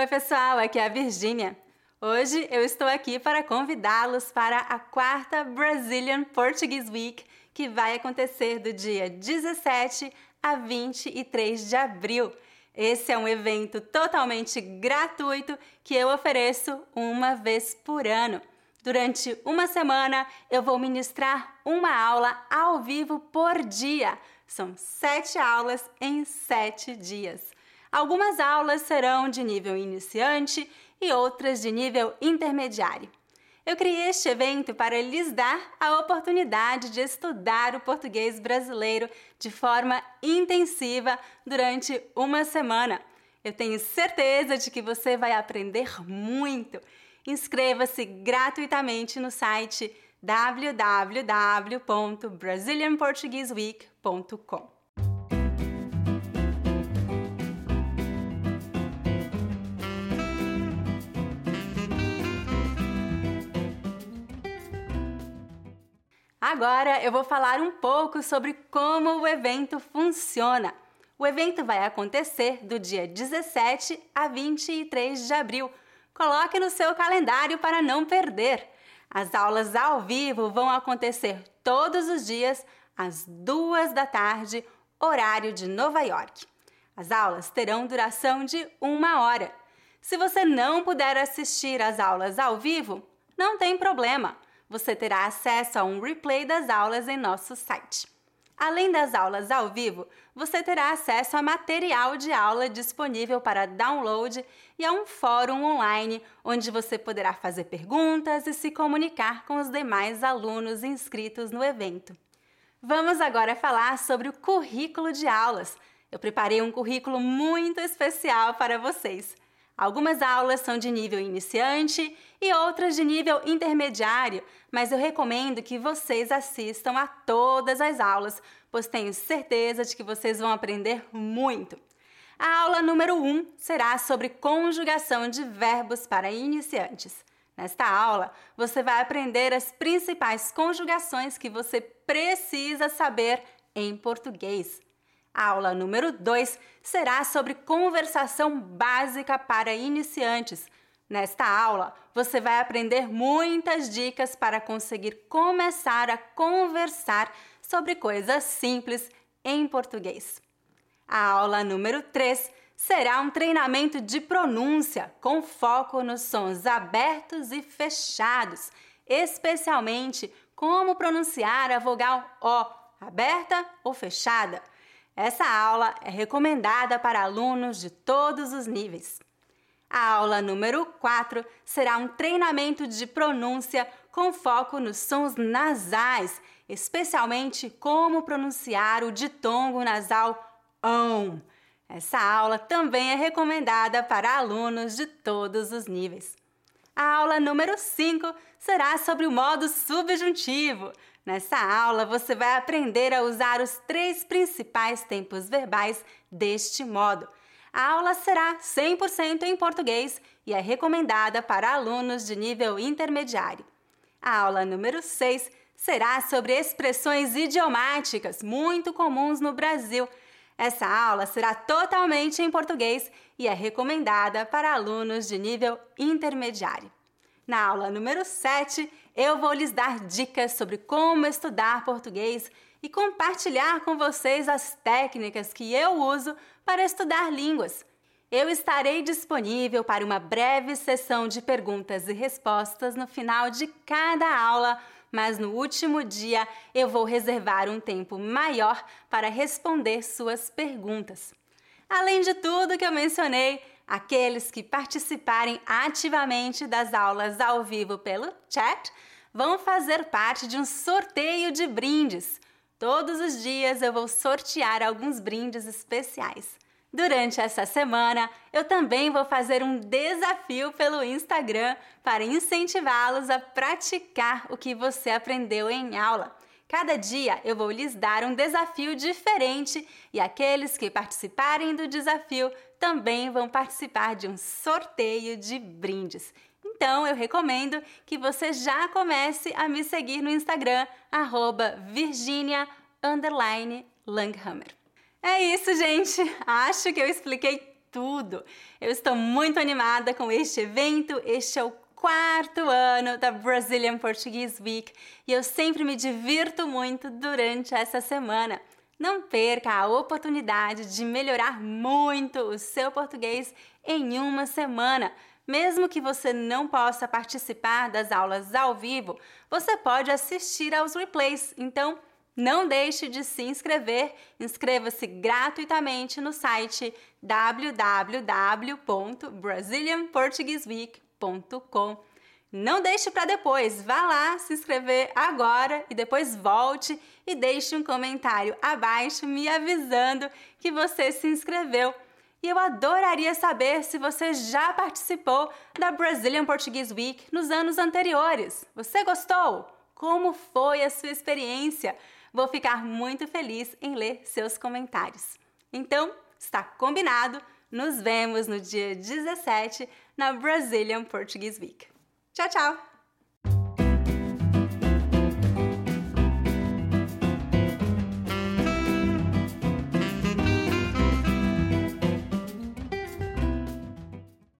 Oi, pessoal, aqui é a Virgínia. Hoje eu estou aqui para convidá-los para a quarta Brazilian Portuguese Week, que vai acontecer do dia 17 a 23 de abril. Esse é um evento totalmente gratuito que eu ofereço uma vez por ano. Durante uma semana eu vou ministrar uma aula ao vivo por dia. São sete aulas em sete dias. Algumas aulas serão de nível iniciante e outras de nível intermediário. Eu criei este evento para lhes dar a oportunidade de estudar o português brasileiro de forma intensiva durante uma semana. Eu tenho certeza de que você vai aprender muito. Inscreva-se gratuitamente no site www.brazilianportugueseweek.com. Agora eu vou falar um pouco sobre como o evento funciona. O evento vai acontecer do dia 17 a 23 de abril. Coloque no seu calendário para não perder. As aulas ao vivo vão acontecer todos os dias às duas da tarde, horário de Nova York. As aulas terão duração de uma hora. Se você não puder assistir às aulas ao vivo, não tem problema você terá acesso a um replay das aulas em nosso site. Além das aulas ao vivo, você terá acesso a material de aula disponível para download e a um fórum online onde você poderá fazer perguntas e se comunicar com os demais alunos inscritos no evento. Vamos agora falar sobre o currículo de aulas. Eu preparei um currículo muito especial para vocês. Algumas aulas são de nível iniciante e outras de nível intermediário, mas eu recomendo que vocês assistam a todas as aulas, pois tenho certeza de que vocês vão aprender muito. A aula número 1 um será sobre conjugação de verbos para iniciantes. Nesta aula, você vai aprender as principais conjugações que você precisa saber em português. A aula número 2 será sobre conversação básica para iniciantes. Nesta aula, você vai aprender muitas dicas para conseguir começar a conversar sobre coisas simples em português. A aula número 3 será um treinamento de pronúncia com foco nos sons abertos e fechados, especialmente como pronunciar a vogal O, aberta ou fechada. Essa aula é recomendada para alunos de todos os níveis. A aula número 4 será um treinamento de pronúncia com foco nos sons nasais, especialmente como pronunciar o ditongo nasal ON. Essa aula também é recomendada para alunos de todos os níveis. A aula número 5 será sobre o modo subjuntivo. Nessa aula, você vai aprender a usar os três principais tempos verbais deste modo. A aula será 100% em português e é recomendada para alunos de nível intermediário. A aula número 6 será sobre expressões idiomáticas muito comuns no Brasil. Essa aula será totalmente em português e é recomendada para alunos de nível intermediário. Na aula número 7, eu vou lhes dar dicas sobre como estudar português e compartilhar com vocês as técnicas que eu uso para estudar línguas. Eu estarei disponível para uma breve sessão de perguntas e respostas no final de cada aula, mas no último dia eu vou reservar um tempo maior para responder suas perguntas. Além de tudo que eu mencionei, aqueles que participarem ativamente das aulas ao vivo pelo chat vão fazer parte de um sorteio de brindes. Todos os dias eu vou sortear alguns brindes especiais. Durante essa semana, eu também vou fazer um desafio pelo Instagram para incentivá-los a praticar o que você aprendeu em aula. Cada dia eu vou lhes dar um desafio diferente e aqueles que participarem do desafio também vão participar de um sorteio de brindes. Então eu recomendo que você já comece a me seguir no Instagram, Virginia Langhammer. É isso, gente! Acho que eu expliquei tudo. Eu estou muito animada com este evento. Este é o quarto ano da Brazilian Portuguese Week e eu sempre me divirto muito durante essa semana. Não perca a oportunidade de melhorar muito o seu português em uma semana. Mesmo que você não possa participar das aulas ao vivo, você pode assistir aos replays. Então, não deixe de se inscrever. Inscreva-se gratuitamente no site www.brazilianportugueseweek.com. Não deixe para depois, vá lá se inscrever agora e depois volte e deixe um comentário abaixo me avisando que você se inscreveu. E eu adoraria saber se você já participou da Brazilian Portuguese Week nos anos anteriores. Você gostou? Como foi a sua experiência? Vou ficar muito feliz em ler seus comentários. Então, está combinado. Nos vemos no dia 17 na Brazilian Portuguese Week. Tchau, tchau!